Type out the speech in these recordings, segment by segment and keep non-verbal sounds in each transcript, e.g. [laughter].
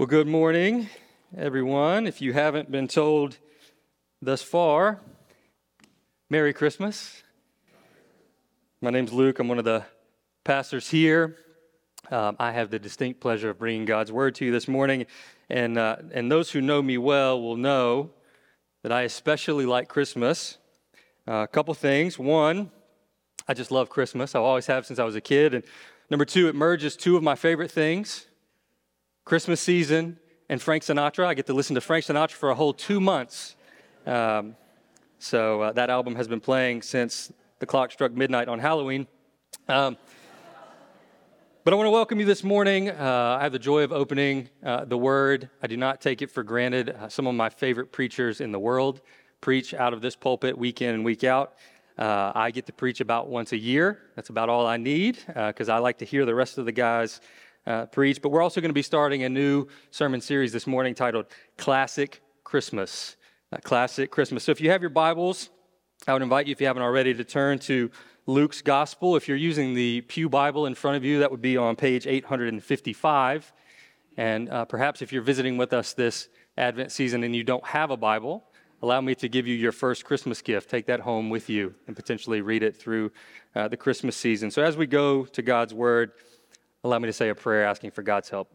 Well, good morning, everyone. If you haven't been told thus far, Merry Christmas. My name's Luke. I'm one of the pastors here. Um, I have the distinct pleasure of bringing God's word to you this morning. And, uh, and those who know me well will know that I especially like Christmas. Uh, a couple things. One, I just love Christmas. I always have since I was a kid. And number two, it merges two of my favorite things Christmas season and Frank Sinatra. I get to listen to Frank Sinatra for a whole two months. Um, so uh, that album has been playing since the clock struck midnight on Halloween. Um, but I want to welcome you this morning. Uh, I have the joy of opening uh, the Word. I do not take it for granted. Uh, some of my favorite preachers in the world preach out of this pulpit week in and week out. Uh, I get to preach about once a year. That's about all I need because uh, I like to hear the rest of the guys uh, preach. But we're also going to be starting a new sermon series this morning titled Classic Christmas. Classic Christmas. So if you have your Bibles, I would invite you, if you haven't already, to turn to Luke's Gospel. If you're using the Pew Bible in front of you, that would be on page 855. And uh, perhaps if you're visiting with us this Advent season and you don't have a Bible, allow me to give you your first Christmas gift. Take that home with you and potentially read it through uh, the Christmas season. So as we go to God's Word, allow me to say a prayer asking for God's help.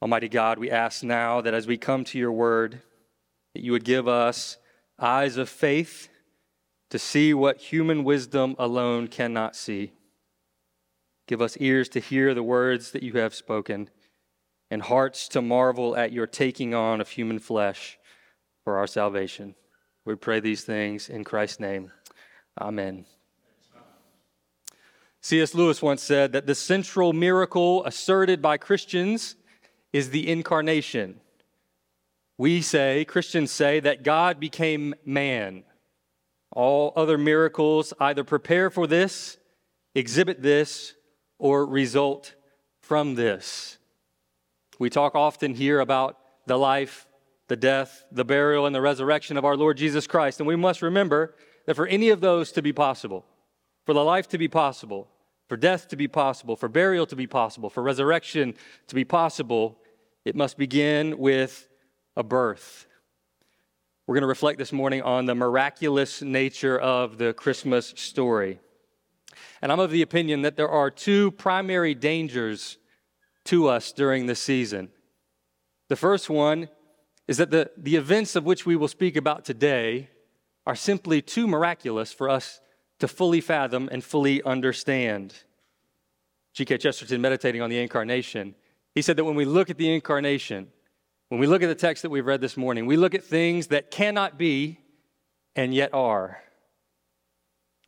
Almighty God, we ask now that as we come to your Word, that you would give us eyes of faith to see what human wisdom alone cannot see. Give us ears to hear the words that you have spoken, and hearts to marvel at your taking on of human flesh for our salvation. We pray these things in Christ's name. Amen. C.S. Lewis once said that the central miracle asserted by Christians is the incarnation. We say, Christians say, that God became man. All other miracles either prepare for this, exhibit this, or result from this. We talk often here about the life, the death, the burial, and the resurrection of our Lord Jesus Christ. And we must remember that for any of those to be possible, for the life to be possible, for death to be possible, for burial to be possible, for resurrection to be possible, it must begin with a birth. We're going to reflect this morning on the miraculous nature of the Christmas story. And I'm of the opinion that there are two primary dangers to us during this season. The first one is that the, the events of which we will speak about today are simply too miraculous for us to fully fathom and fully understand. G.K. Chesterton, meditating on the incarnation, he said that when we look at the incarnation, when we look at the text that we've read this morning, we look at things that cannot be and yet are.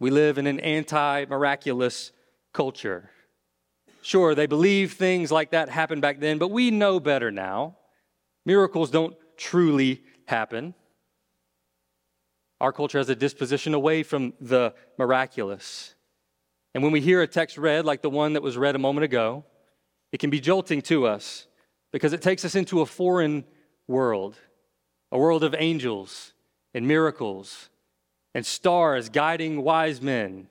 We live in an anti miraculous culture. Sure, they believe things like that happened back then, but we know better now. Miracles don't truly happen. Our culture has a disposition away from the miraculous. And when we hear a text read like the one that was read a moment ago, it can be jolting to us because it takes us into a foreign world, a world of angels and miracles and stars guiding wise men,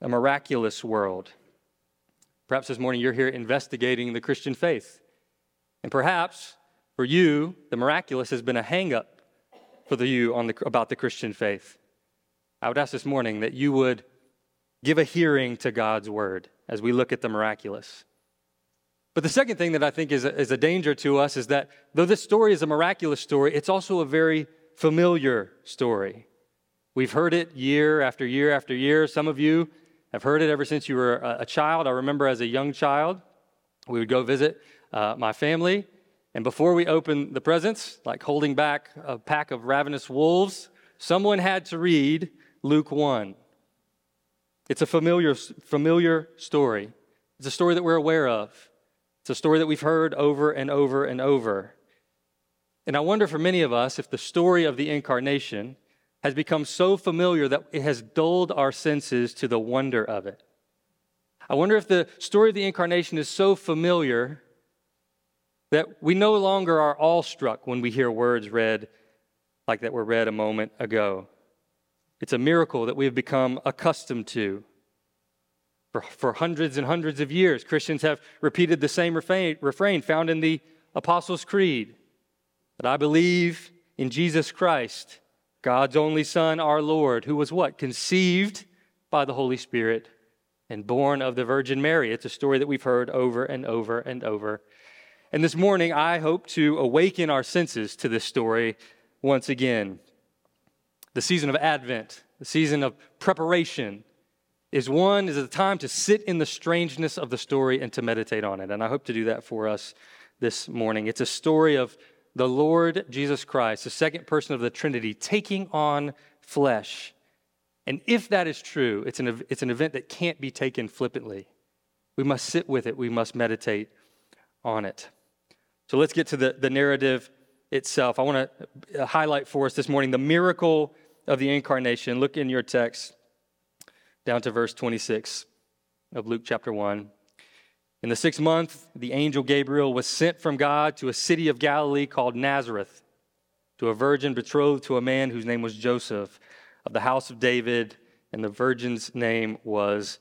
a miraculous world. Perhaps this morning you're here investigating the Christian faith. And perhaps for you, the miraculous has been a hangup for the, you on the, about the Christian faith. I would ask this morning that you would give a hearing to God's word as we look at the miraculous. But the second thing that I think is a, is a danger to us is that though this story is a miraculous story, it's also a very familiar story. We've heard it year after year after year. Some of you have heard it ever since you were a, a child. I remember as a young child, we would go visit uh, my family, and before we open the presents, like holding back a pack of ravenous wolves, someone had to read Luke 1. It's a familiar, familiar story. It's a story that we're aware of. It's a story that we've heard over and over and over. And I wonder for many of us if the story of the incarnation has become so familiar that it has dulled our senses to the wonder of it. I wonder if the story of the incarnation is so familiar that we no longer are awestruck when we hear words read like that were read a moment ago. It's a miracle that we have become accustomed to. For, for hundreds and hundreds of years, Christians have repeated the same refrain, refrain found in the Apostles' Creed that I believe in Jesus Christ, God's only Son, our Lord, who was what? Conceived by the Holy Spirit and born of the Virgin Mary. It's a story that we've heard over and over and over. And this morning, I hope to awaken our senses to this story once again. The season of Advent, the season of preparation, is one is a time to sit in the strangeness of the story and to meditate on it. And I hope to do that for us this morning. It's a story of the Lord Jesus Christ, the second person of the Trinity, taking on flesh. And if that is true, it's an, it's an event that can't be taken flippantly. We must sit with it, we must meditate on it. So let's get to the, the narrative itself. I want to uh, highlight for us this morning the miracle of the incarnation. Look in your text down to verse 26 of Luke chapter 1. In the sixth month, the angel Gabriel was sent from God to a city of Galilee called Nazareth, to a virgin betrothed to a man whose name was Joseph, of the house of David, and the virgin's name was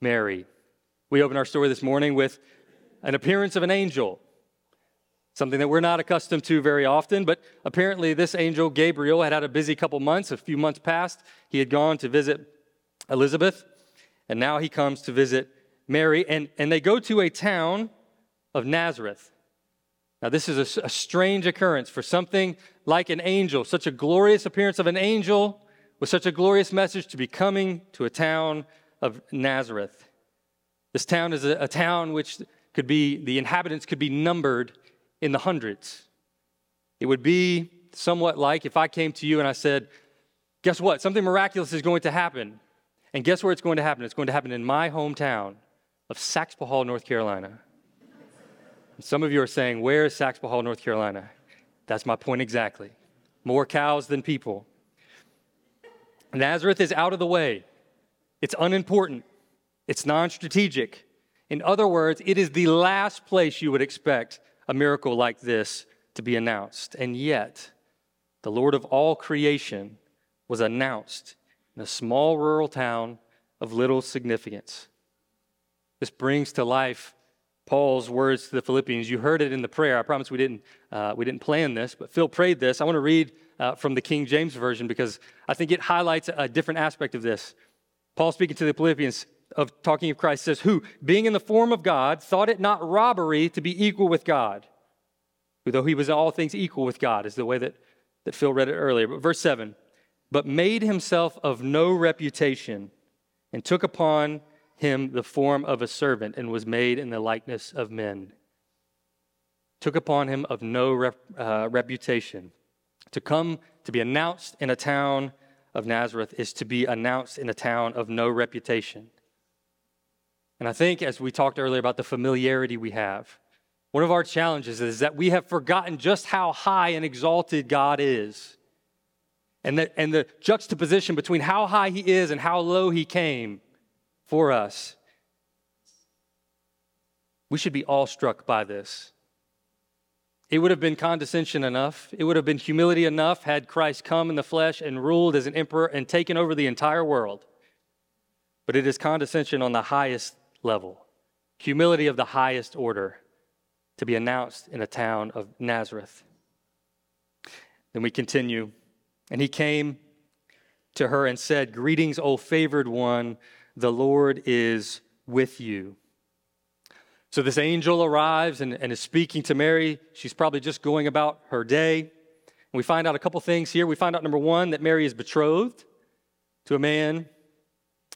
Mary. We open our story this morning with an appearance of an angel, something that we're not accustomed to very often, but apparently this angel, Gabriel, had had a busy couple months. A few months past, he had gone to visit Elizabeth, and now he comes to visit Mary, and, and they go to a town of Nazareth. Now, this is a, a, strange occurrence for something like an angel, such a glorious appearance of an angel with such a glorious message to be coming to a town of Nazareth. This town is a, a town which could be, the inhabitants could be numbered in the hundreds. It would be somewhat like if I came to you and I said, Guess what? Something miraculous is going to happen. And guess where it's going to happen? It's going to happen in my hometown of Saxapahaw, North Carolina. some of you are saying, Where is Saxapahaw, North Carolina? That's my point exactly. More cows than people. Nazareth is out of the way, it's unimportant, it's non strategic. In other words, it is the last place you would expect a miracle like this to be announced. And yet, the Lord of all creation was announced in a small rural town of little significance. This brings to life Paul's words to the Philippians. You heard it in the prayer. I promise we didn't, uh, we didn't plan this, but Phil prayed this. I want to read uh, from the King James Version because I think it highlights a different aspect of this. Paul speaking to the Philippians of talking of Christ says, Who, being in the form of God, thought it not robbery to be equal with God. Who, though he was all things equal with God, is the way that, that Phil read it earlier. But verse 7 but made himself of no reputation, and took upon him the form of a servant, and was made in the likeness of men. Took upon him of no rep, uh, reputation. To come to be announced in a town of Nazareth is to be announced in a town of no reputation. And I think, as we talked earlier about the familiarity we have, one of our challenges is that we have forgotten just how high and exalted God is and the, and the juxtaposition between how high he is and how low he came for us. We should be awestruck by this. It would have been condescension enough. It would have been humility enough had Christ come in the flesh and ruled as an emperor and taken over the entire world. But it is condescension on the highest level, humility of the highest order to be announced in a town of Nazareth. Then we continue. And he came to her and said, Greetings, O favored one, the Lord is with you. So this angel arrives and, and, is speaking to Mary. She's probably just going about her day. And we find out a couple things here. We find out, number one, that Mary is betrothed to a man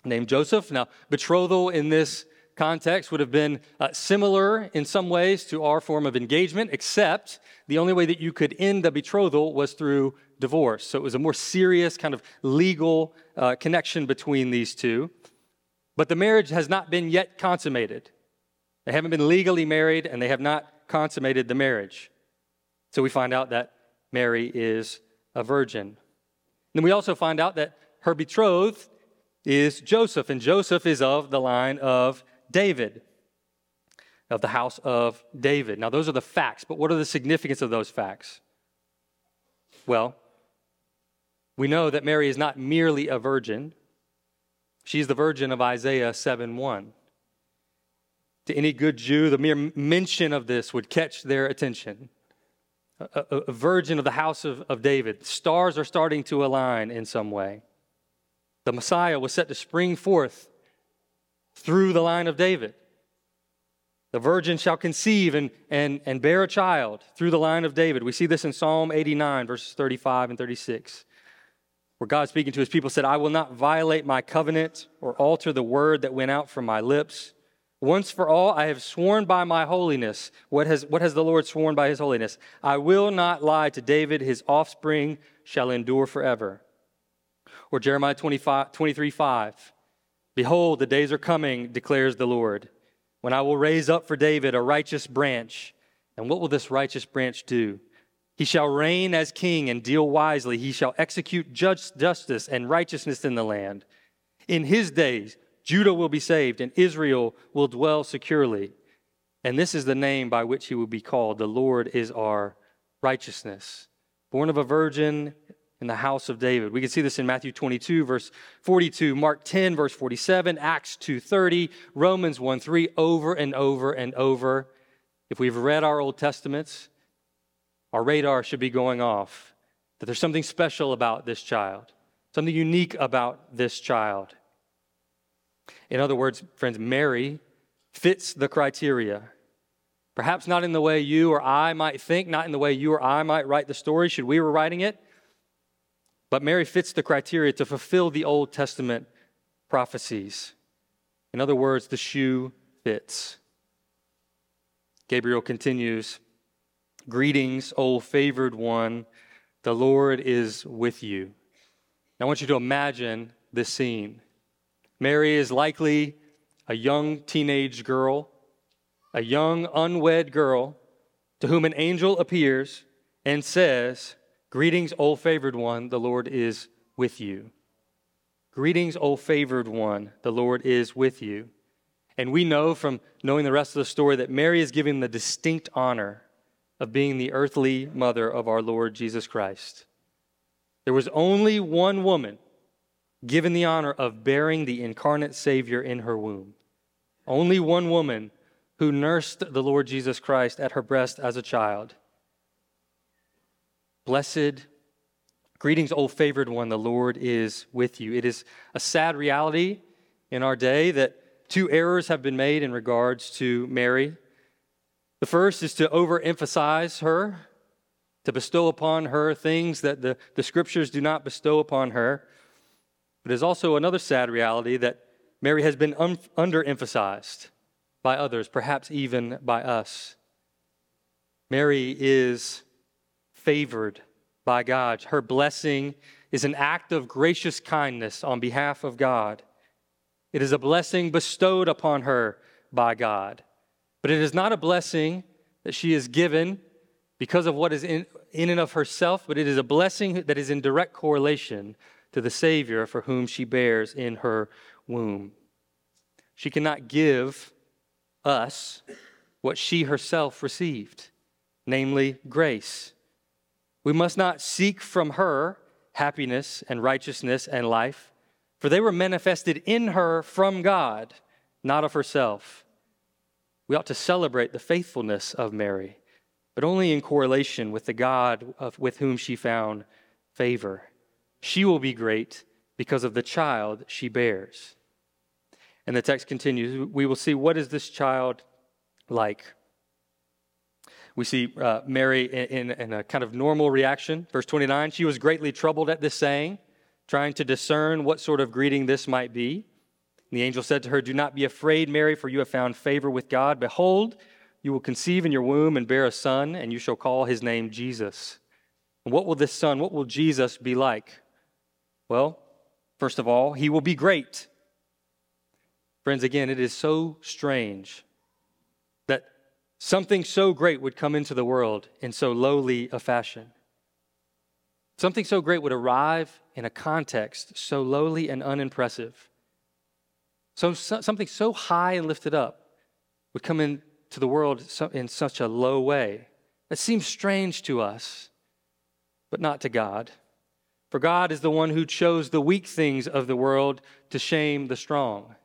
named Joseph. Now, betrothal in this context would have been uh, similar in some ways to our form of engagement, except the only way that you could end a betrothal was through divorce. So it was a more serious kind of legal uh, connection between these two. But the marriage has not been yet consummated. They haven't been legally married and they have not consummated the marriage. So we find out that Mary is a virgin. Then we also find out that her betrothed is Joseph, and Joseph is of the line of David, of the house of David. Now, those are the facts, but what are the significance of those facts? Well, we know that Mary is not merely a virgin, she's the virgin of Isaiah 7 1. to any good Jew, the mere mention of this would catch their attention. A, a, a virgin of the house of, of David. Stars are starting to align in some way. The Messiah was set to spring forth through the line of David. The virgin shall conceive and, and, and bear a child through the line of David. We see this in Psalm 89, verses 35 and 36, where God speaking to his people said, I will not violate my covenant or alter the word that went out from my lips. Once for all, I have sworn by my holiness. What has, what has the Lord sworn by his holiness? I will not lie to David, his offspring shall endure forever. Or Jeremiah 25, 23 5. Behold, the days are coming, declares the Lord when I will raise up for David a righteous branch. And what will this righteous branch do? He shall reign as king and deal wisely. He shall execute just justice and righteousness in the land. In his days, Judah will be saved and Israel will dwell securely. And this is the name by which he will be called. The Lord is our righteousness. Born of a virgin in the house of David. We can see this in Matthew 22 verse 42, Mark 10 verse 47, Acts 2:30, Romans 1:3 over and over and over. If we've read our Old Testaments, our radar should be going off that there's something special about this child, something unique about this child. In other words, friends, Mary fits the criteria. Perhaps not in the way you or I might think, not in the way you or I might write the story should we were writing it, but Mary fits the criteria to fulfill the Old Testament prophecies. In other words, the shoe fits. Gabriel continues Greetings, O favored one, the Lord is with you. Now, I want you to imagine this scene. Mary is likely a young teenage girl, a young unwed girl to whom an angel appears and says, Greetings, O favored one, the Lord is with you. Greetings, O favored one, the Lord is with you. And we know from knowing the rest of the story that Mary is given the distinct honor of being the earthly mother of our Lord Jesus Christ. There was only one woman given the honor of bearing the incarnate Savior in her womb. Only one woman who nursed the Lord Jesus Christ at her breast as a child. Blessed, greetings, O favored one, the Lord is with you. It is a sad reality in our day that two errors have been made in regards to Mary. The first is to overemphasize her, to bestow upon her things that the, the scriptures do not bestow upon her. But there's also another sad reality that Mary has been un- underemphasized by others, perhaps even by us. Mary is favored by God. Her blessing is an act of gracious kindness on behalf of God. It is a blessing bestowed upon her by God. But it is not a blessing that she is given because of what is in, in and of herself, but it is a blessing that is in direct correlation to the Savior for whom she bears in her womb. She cannot give us what she herself received, namely grace. We must not seek from her happiness and righteousness and life, for they were manifested in her from God, not of herself. We ought to celebrate the faithfulness of Mary, but only in correlation with the God of, with whom she found favor. She will be great because of the child she bears. And the text continues. We will see what is this child like. We see uh, Mary in, in, in a kind of normal reaction. Verse 29 She was greatly troubled at this saying, trying to discern what sort of greeting this might be. And the angel said to her, Do not be afraid, Mary, for you have found favor with God. Behold, you will conceive in your womb and bear a son, and you shall call his name Jesus. And what will this son, what will Jesus be like? Well, first of all, he will be great. Friends, again, it is so strange Something so great would come into the world in so lowly a fashion. Something so great would arrive in a context so lowly and unimpressive. So, so something so high and lifted up would come into the world in such a low way. That seems strange to us, but not to God. For God is the one who chose the weak things of the world to shame the strong.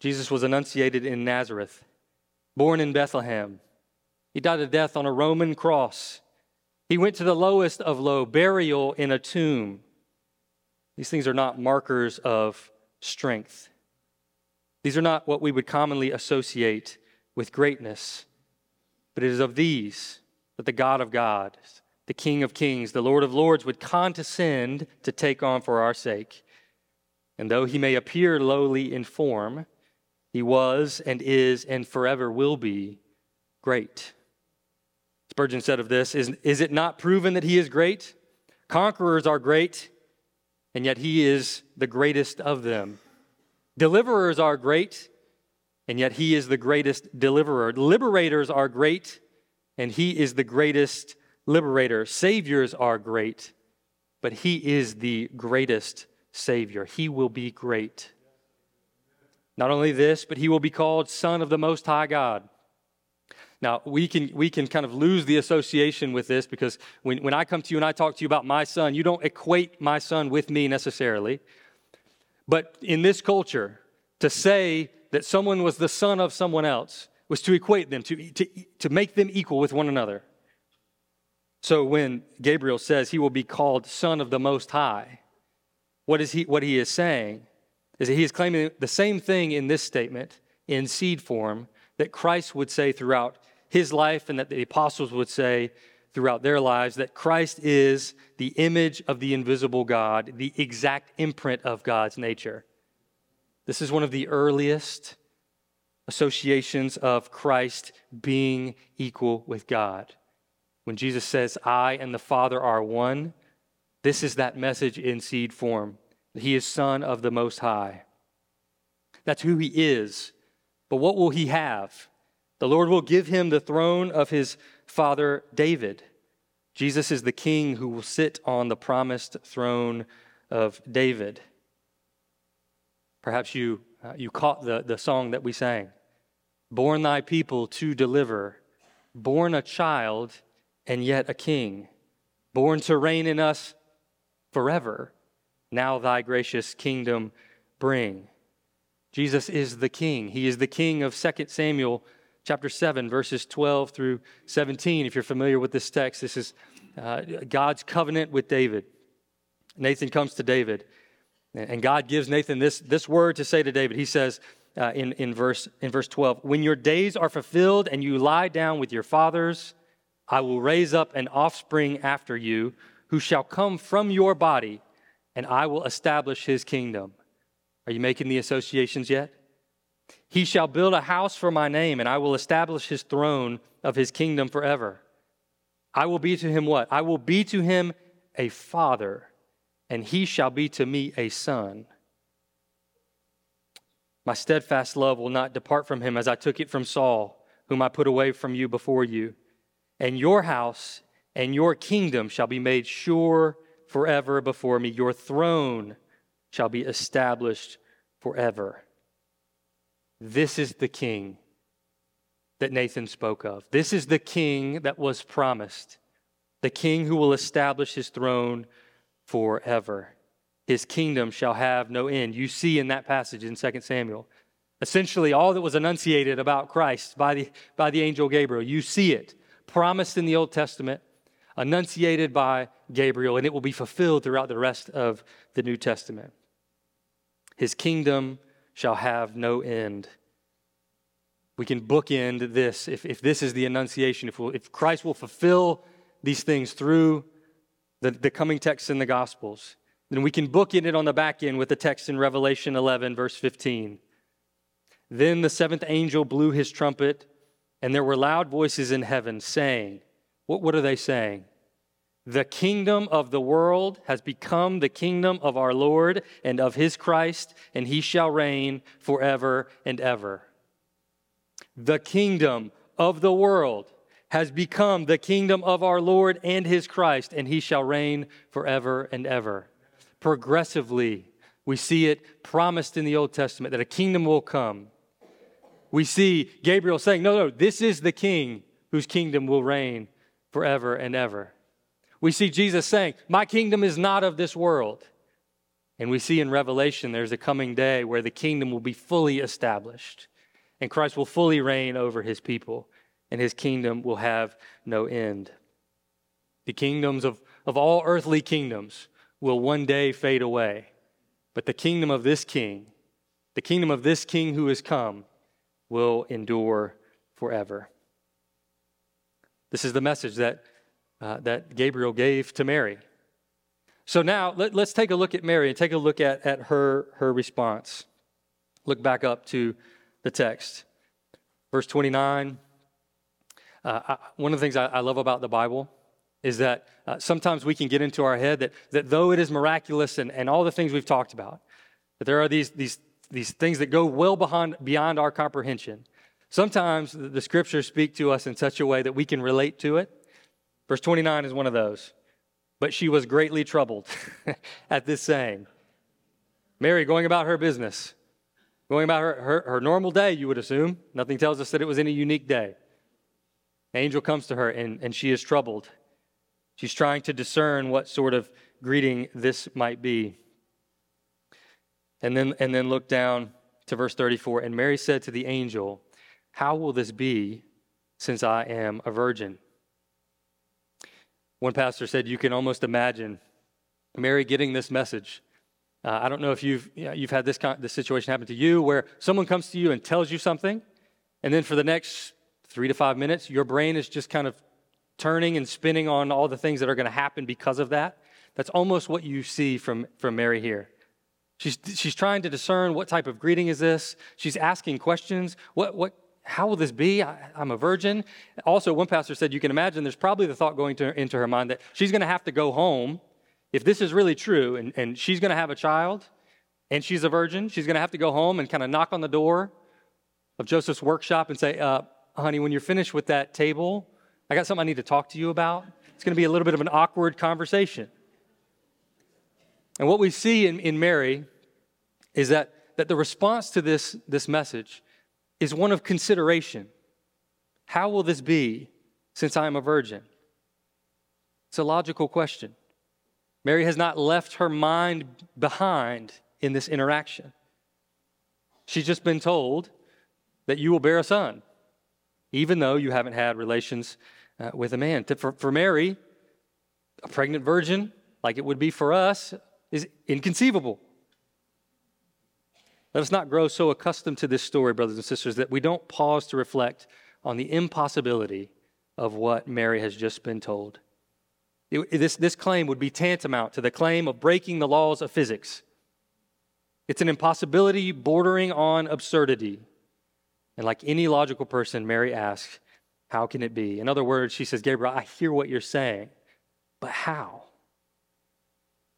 Jesus was enunciated in Nazareth born in Bethlehem. He died a death on a Roman cross. He went to the lowest of low, burial in a tomb. These things are not markers of strength. These are not what we would commonly associate with greatness, but it is of these that the God of God, the King of kings, the Lord of lords would condescend to take on for our sake. And though he may appear lowly in form, he was and is and forever will be great. Spurgeon said of this is, is it not proven that he is great? Conquerors are great, and yet he is the greatest of them. Deliverers are great, and yet he is the greatest deliverer. Liberators are great, and he is the greatest liberator. Saviors are great, but he is the greatest Savior. He will be great. Not only this, but he will be called Son of the Most High God. Now, we can, we can kind of lose the association with this because when, when I come to you and I talk to you about my son, you don't equate my son with me necessarily. But in this culture, to say that someone was the son of someone else was to equate them, to, to, to make them equal with one another. So when Gabriel says he will be called Son of the Most High, what is he, what he is saying is that he is claiming the same thing in this statement in seed form that Christ would say throughout his life and that the apostles would say throughout their lives that Christ is the image of the invisible God, the exact imprint of God's nature. This is one of the earliest associations of Christ being equal with God. When Jesus says, I and the Father are one, this is that message in seed form. He is Son of the Most High. That's who he is. But what will he have? The Lord will give him the throne of his father David. Jesus is the king who will sit on the promised throne of David. Perhaps you, uh, you caught the, the song that we sang Born thy people to deliver, born a child and yet a king, born to reign in us forever. Now thy gracious kingdom bring. Jesus is the king. He is the king of 2 Samuel chapter 7, verses 12 through 17. If you're familiar with this text, this is uh, God's covenant with David. Nathan comes to David, and God gives Nathan this, this word to say to David. He says uh, in, in, verse, in verse 12, When your days are fulfilled and you lie down with your fathers, I will raise up an offspring after you who shall come from your body, and I will establish his kingdom. Are you making the associations yet? He shall build a house for my name, and I will establish his throne of his kingdom forever. I will be to him what? I will be to him a father, and he shall be to me a son. My steadfast love will not depart from him as I took it from Saul, whom I put away from you before you and your house and your kingdom shall be made sure forever before me. Your throne shall be established forever. This is the king that Nathan spoke of. This is the king that was promised, the king who will establish his throne forever. His kingdom shall have no end. You see in that passage in 2 Samuel, essentially all that was enunciated about Christ by the, by the angel Gabriel. You see it promised in the Old Testament, enunciated by Gabriel, and it will be fulfilled throughout the rest of the New Testament. His kingdom shall have no end. We can bookend this if, if this is the annunciation, if, we'll, if Christ will fulfill these things through the, the coming texts in the Gospels, then we can bookend it on the back end with the text in Revelation 11, verse 15. Then the seventh angel blew his trumpet and there were loud voices in heaven saying, What, what are they saying? The kingdom of the world has become the kingdom of our Lord and of his Christ, and he shall reign forever and ever. The kingdom of the world has become the kingdom of our Lord and his Christ, and he shall reign forever and ever. Progressively, we see it promised in the Old Testament that a kingdom will come we see Gabriel saying, No, no, this is the king whose kingdom will reign forever and ever. We see Jesus saying, My kingdom is not of this world. And we see in Revelation there's a coming day where the kingdom will be fully established. and Christ will fully reign over his people, and his kingdom will have no end. The kingdoms of, of all earthly kingdoms will one day fade away, but the kingdom of this king, the kingdom of this king who has come, will endure forever. This is the message that, uh, that Gabriel gave to Mary. So now let, us take a look at Mary and take a look at, at her, her response. Look back up to the text. Verse 29. Uh, I, one of the things I, I, love about the Bible is that uh, sometimes we can get into our head that, that though it is miraculous and, and all the things we've talked about, that there are these, these, these things that go well behind, beyond our comprehension. Sometimes the, scriptures speak to us in such a way that we can relate to it. Verse 29 is one of those. But she was greatly troubled [laughs] at this saying. Mary going about her business, going about her, her, her, normal day, you would assume. Nothing tells us that it was any unique day. angel comes to her and, and she is troubled. She's trying to discern what sort of greeting this might be. And then, and then look down to verse 34. And Mary said to the angel, How will this be since I am a virgin? One pastor said, You can almost imagine Mary getting this message. Uh, I don't know if you've, you know, you've had this, kind, this situation happen to you where someone comes to you and tells you something, and then for the next three to five minutes, your brain is just kind of turning and spinning on all the things that are going to happen because of that. That's almost what you see from, from Mary here. She's, she's trying to discern what type of greeting is this. She's asking questions. What, what, how will this be? I, am a virgin. Also, one pastor said you can imagine there's probably the thought going to, into her mind that she's going to have to go home. If this is really true and, and she's going to have a child and she's a virgin, she's going to have to go home and kind of knock on the door of Joseph's workshop and say, uh, honey, when you're finished with that table, I got something I need to talk to you about. It's going to be a little bit of an awkward conversation. And what we see in, in Mary is that, that the response to this, this message is one of consideration. How will this be since I am a virgin? It's a logical question. Mary has not left her mind behind in this interaction. She's just been told that you will bear a son, even though you haven't had relations uh, with a man. For, for Mary, a pregnant virgin, like it would be for us, is inconceivable. Let us not grow so accustomed to this story, brothers and sisters, that we don't pause to reflect on the impossibility of what Mary has just been told. It, this, this claim would be tantamount to the claim of breaking the laws of physics. It's an impossibility bordering on absurdity. And like any logical person, Mary asks, How can it be? In other words, she says, Gabriel, I hear what you're saying, but how?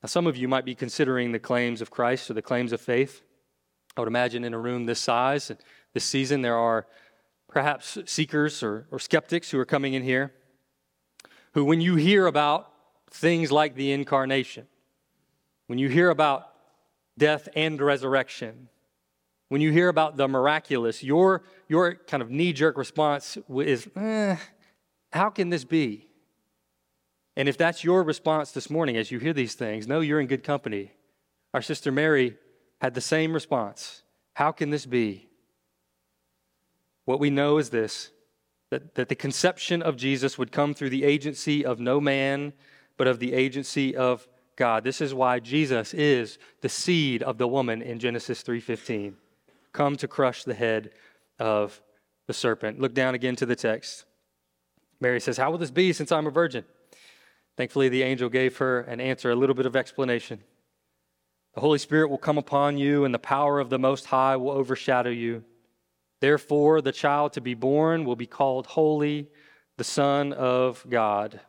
Now, some of you might be considering the claims of Christ or the claims of faith. I would imagine in a room this size, this season, there are perhaps seekers or, or skeptics who are coming in here who, when you hear about things like the incarnation, when you hear about death and resurrection, when you hear about the miraculous, your, your kind of knee jerk response is, eh, how can this be? And if that's your response this morning as you hear these things, know you're in good company. Our sister Mary had the same response How can this be? What we know is this that, that the conception of Jesus would come through the agency of no man, but of the agency of God. This is why Jesus is the seed of the woman in Genesis 3:15. Come to crush the head of the serpent. Look down again to the text. Mary says, How will this be since I'm a virgin? Thankfully, the angel gave her an answer, a little bit of explanation. The Holy Spirit will come upon you, and the power of the Most High will overshadow you. Therefore, the child to be born will be called Holy, the Son of God.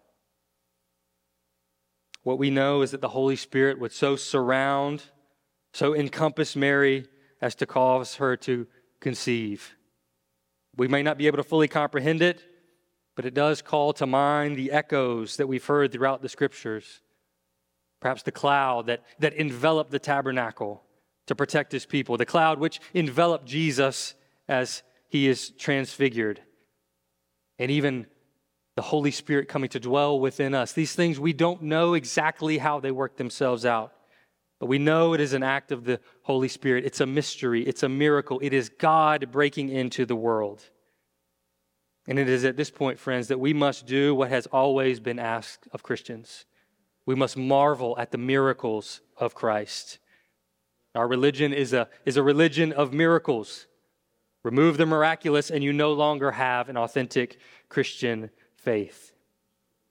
What we know is that the Holy Spirit would so surround, so encompass Mary as to cause her to conceive. We may not be able to fully comprehend it, but it does call to mind the echoes that we've heard throughout the scriptures perhaps the cloud that, that enveloped the tabernacle to protect his people, the cloud which enveloped Jesus as he is transfigured, and even the Holy Spirit coming to dwell within us. These things we don't know exactly how they work themselves out, But we know it is an act of the Holy Spirit. It's a mystery, it's a miracle. It is God breaking into the world. And it is at this point, friends, that we must do what has always been asked of Christians. We must marvel at the miracles of Christ. Our religion is a, is a religion of miracles. Remove the miraculous, and you no longer have an authentic Christian faith.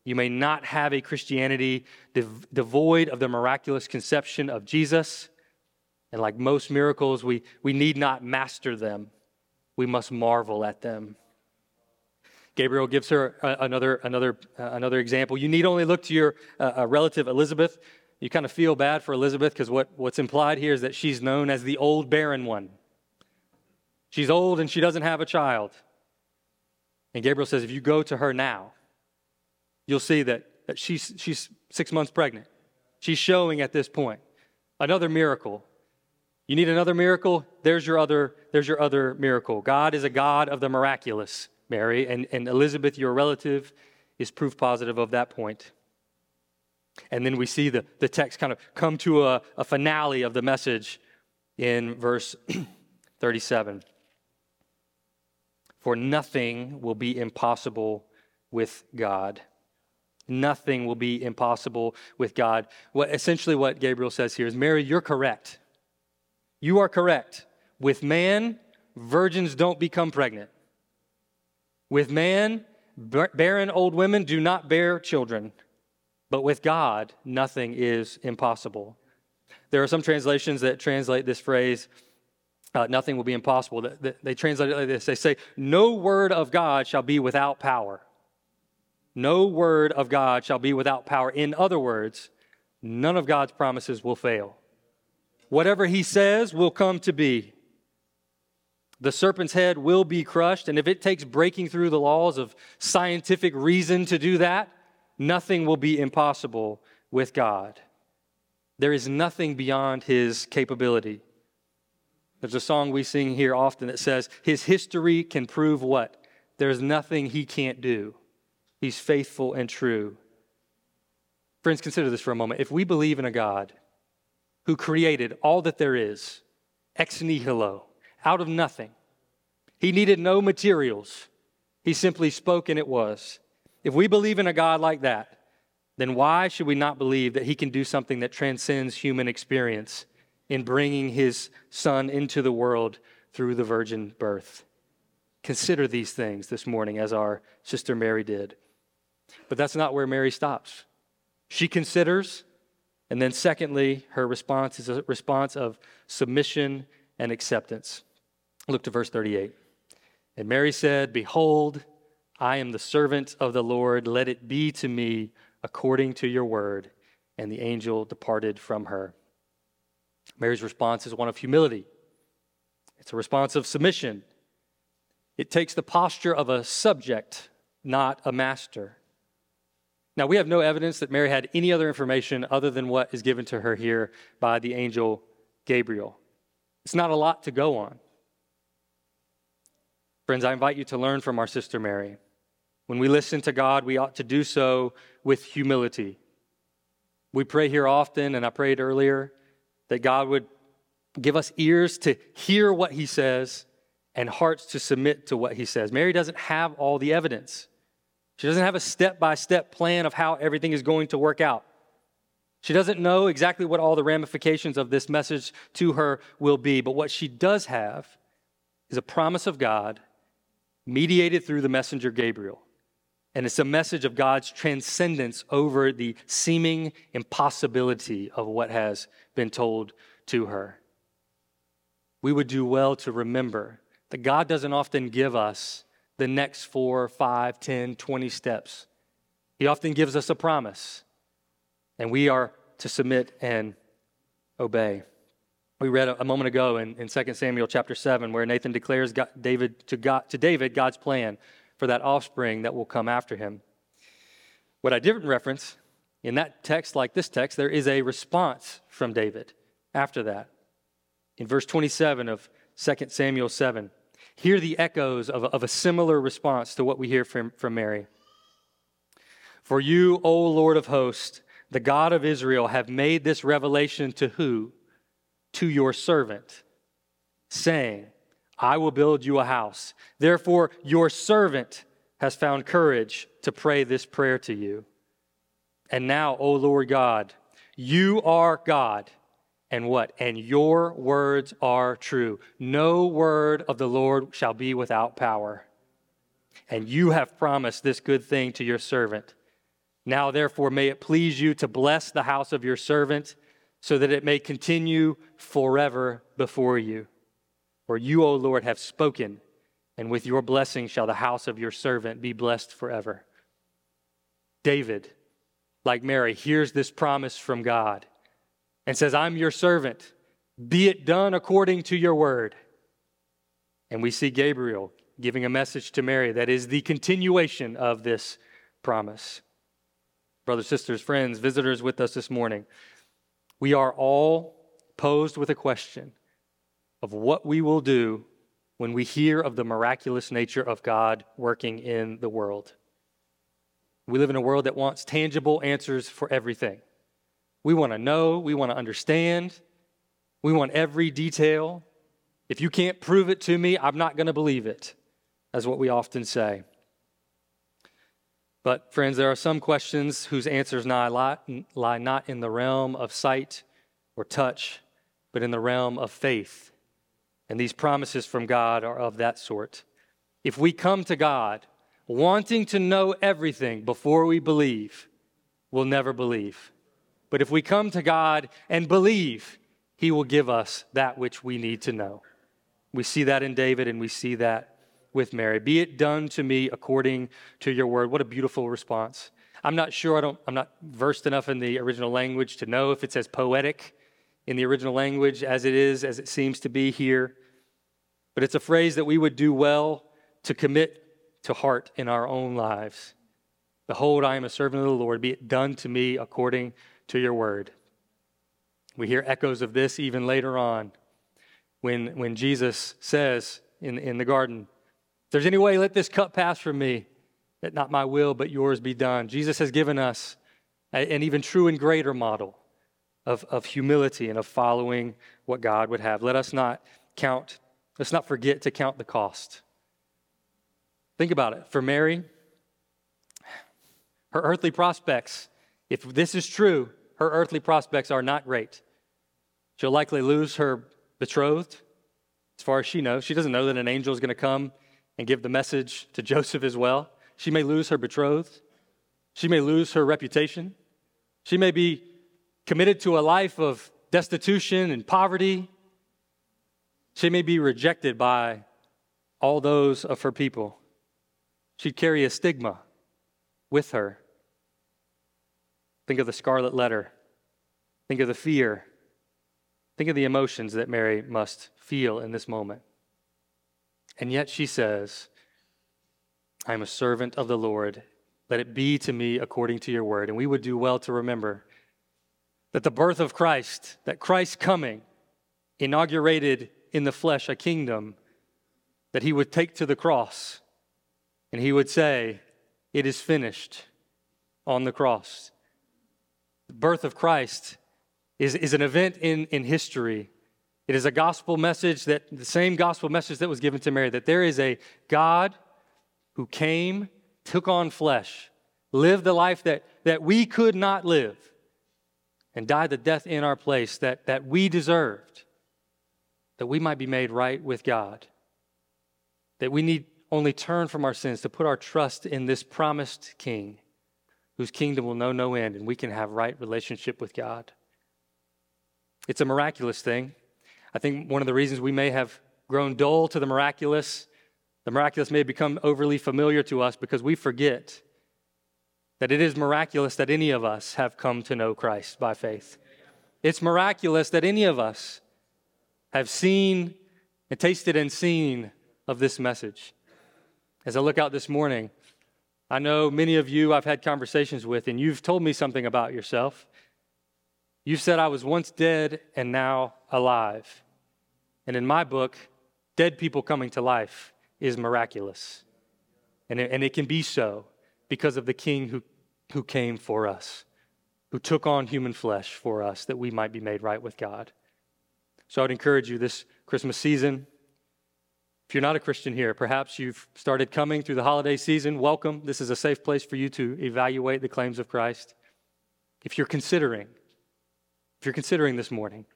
You may not have a Christianity dev- devoid of the miraculous conception of Jesus. And like most miracles, we, we need not master them, we must marvel at them. Gabriel gives her uh, another, another, uh, another example. You need only look to your uh, relative Elizabeth. You kind of feel bad for Elizabeth because what, what's implied here is that she's known as the old barren one. She's old and she doesn't have a child. And Gabriel says, if you go to her now, you'll see that, that she's, she's six months pregnant. She's showing at this point. Another miracle. You need another miracle? There's your other, there's your other miracle. God is a God of the miraculous, Mary, and, and Elizabeth, your relative, is proof positive of that point. And then we see the, the text kind of come to a, a finale of the message in verse [clears throat] 37. For nothing will be impossible with God. Nothing will be impossible with God. What, essentially, what Gabriel says here is Mary, you're correct. You are correct. With man, virgins don't become pregnant. With man, barren old women do not bear children. But with God, nothing is impossible. There are some translations that translate this phrase, uh, nothing will be impossible. They translate it like this They say, No word of God shall be without power. No word of God shall be without power. In other words, none of God's promises will fail. Whatever he says will come to be. The serpent's head will be crushed, and if it takes breaking through the laws of scientific reason to do that, nothing will be impossible with God. There is nothing beyond his capability. There's a song we sing here often that says, His history can prove what? There's nothing he can't do. He's faithful and true. Friends, consider this for a moment. If we believe in a God who created all that there is, ex nihilo, out of nothing, he needed no materials. He simply spoke and it was. If we believe in a God like that, then why should we not believe that he can do something that transcends human experience in bringing his son into the world through the virgin birth? Consider these things this morning as our sister Mary did. But that's not where Mary stops. She considers, and then secondly, her response is a response of submission and acceptance. Look to verse 38. And Mary said, Behold, I am the servant of the Lord. Let it be to me according to your word. And the angel departed from her. Mary's response is one of humility, it's a response of submission. It takes the posture of a subject, not a master. Now, we have no evidence that Mary had any other information other than what is given to her here by the angel Gabriel. It's not a lot to go on. Friends, I invite you to learn from our sister Mary. When we listen to God, we ought to do so with humility. We pray here often, and I prayed earlier, that God would give us ears to hear what He says and hearts to submit to what He says. Mary doesn't have all the evidence. She doesn't have a step by step plan of how everything is going to work out. She doesn't know exactly what all the ramifications of this message to her will be, but what she does have is a promise of God mediated through the messenger Gabriel. And it's a message of God's transcendence over the seeming impossibility of what has been told to her. We would do well to remember that God doesn't often give us the next four, five, ten, twenty steps. He often gives us a promise, and we are to submit and obey. We read a, moment ago in, in 2 Samuel chapter 7 where Nathan declares God, David to, God, to David God's plan for that offspring that will come after him. What I didn't reference in that text, like this text, there is a response from David after that. In verse 27 of 2 Samuel 7, hear the echoes of, of a similar response to what we hear from, from Mary. For you, O Lord of hosts, the God of Israel, have made this revelation to who? To your servant, saying, I will build you a house. Therefore, your servant has found courage to pray this prayer to you. And now, O Lord God, you are God. And what? And your words are true. No word of the Lord shall be without power. And you have promised this good thing to your servant. Now, therefore, may it please you to bless the house of your servant so that it may continue forever before you. For you, O Lord, have spoken, and with your blessing shall the house of your servant be blessed forever. David, like Mary, hears this promise from God and says, I'm your servant. Be it done according to your word. And we see Gabriel giving a message to Mary that is the continuation of this promise. Brothers, sisters, friends, visitors with us this morning, we are all posed with a question of what we will do when we hear of the miraculous nature of God working in the world. We live in a world that wants tangible answers for everything. We want to know, we want to understand, we want every detail. If you can't prove it to me, I'm not going to believe it, as what we often say. But, friends, there are some questions whose answers lie, not in the realm of sight or touch, but in the realm of faith and these promises from God are of that sort. If we come to God wanting to know everything before we believe, we'll never believe. But if we come to God and believe, He will give us that which we need to know. We see that in David and we see that with Mary. Be it done to me according to your word. What a beautiful response. I'm not sure, I don't, I'm not versed enough in the original language to know if it's as poetic in the original language as it is, as it seems to be here. But it's a phrase that we would do well to commit to heart in our own lives. Behold, I am a servant of the Lord. Be it done to me according to your word. We hear echoes of this even later on when, when Jesus says in, in the garden, there's any way, let this cup pass from me, that not my will, but yours be done. Jesus has given us an even true and greater model of, of humility and of following what God would have. Let us not count, let's not forget to count the cost. Think about it. For Mary, her earthly prospects, if this is true, her earthly prospects are not great. She'll likely lose her betrothed, as far as she knows. She doesn't know that an angel is going to come and give the message to Joseph as well. She may lose her betrothed. She may lose her reputation. She may be committed to a life of destitution and poverty. She may be rejected by all those of her people. She'd carry a stigma with her. Think of the scarlet letter. Think of the fear. Think of the emotions that Mary must feel in this moment. And yet she says, I am a servant of the Lord. Let it be to me according to your word. And we would do well to remember that the birth of Christ, that Christ's coming, inaugurated in the flesh a kingdom that he would take to the cross and he would say, It is finished on the cross. The birth of Christ is, is an event in, in history. It is a gospel message that the same gospel message that was given to Mary that there is a God who came, took on flesh, lived the life that, that we could not live and died the death in our place that, that we deserved, that we might be made right with God, that we need only turn from our sins to put our trust in this promised King whose kingdom will know no end and we can have right relationship with God. It's a miraculous thing. I think one of the reasons we may have grown dull to the miraculous, the miraculous may become overly familiar to us because we forget that it is miraculous that any of us have come to know Christ by faith. It's miraculous that any of us have seen and tasted and seen of this message. As I look out this morning, I know many of you I've had conversations with, and you've told me something about yourself. You've said, I was once dead and now alive. And in my book, dead people coming to life is miraculous. And it, and it can be so because of the King who, who came for us, who took on human flesh for us that we might be made right with God. So I would encourage you this Christmas season. If you're not a Christian here, perhaps you've started coming through the holiday season. Welcome. This is a safe place for you to evaluate the claims of Christ. If you're considering, if you're considering this morning,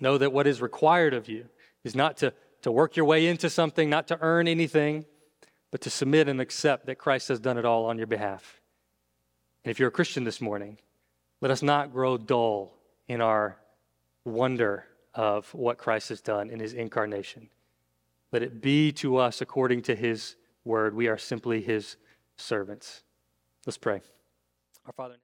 know that what is required of you is not to, to work your way into something, not to earn anything, but to submit and accept that Christ has done it all on your behalf. And if you're a Christian this morning, let us not grow dull in our wonder of what Christ has done in his incarnation. Let it be to us according to his word. We are simply his servants. Let's pray. Our Father.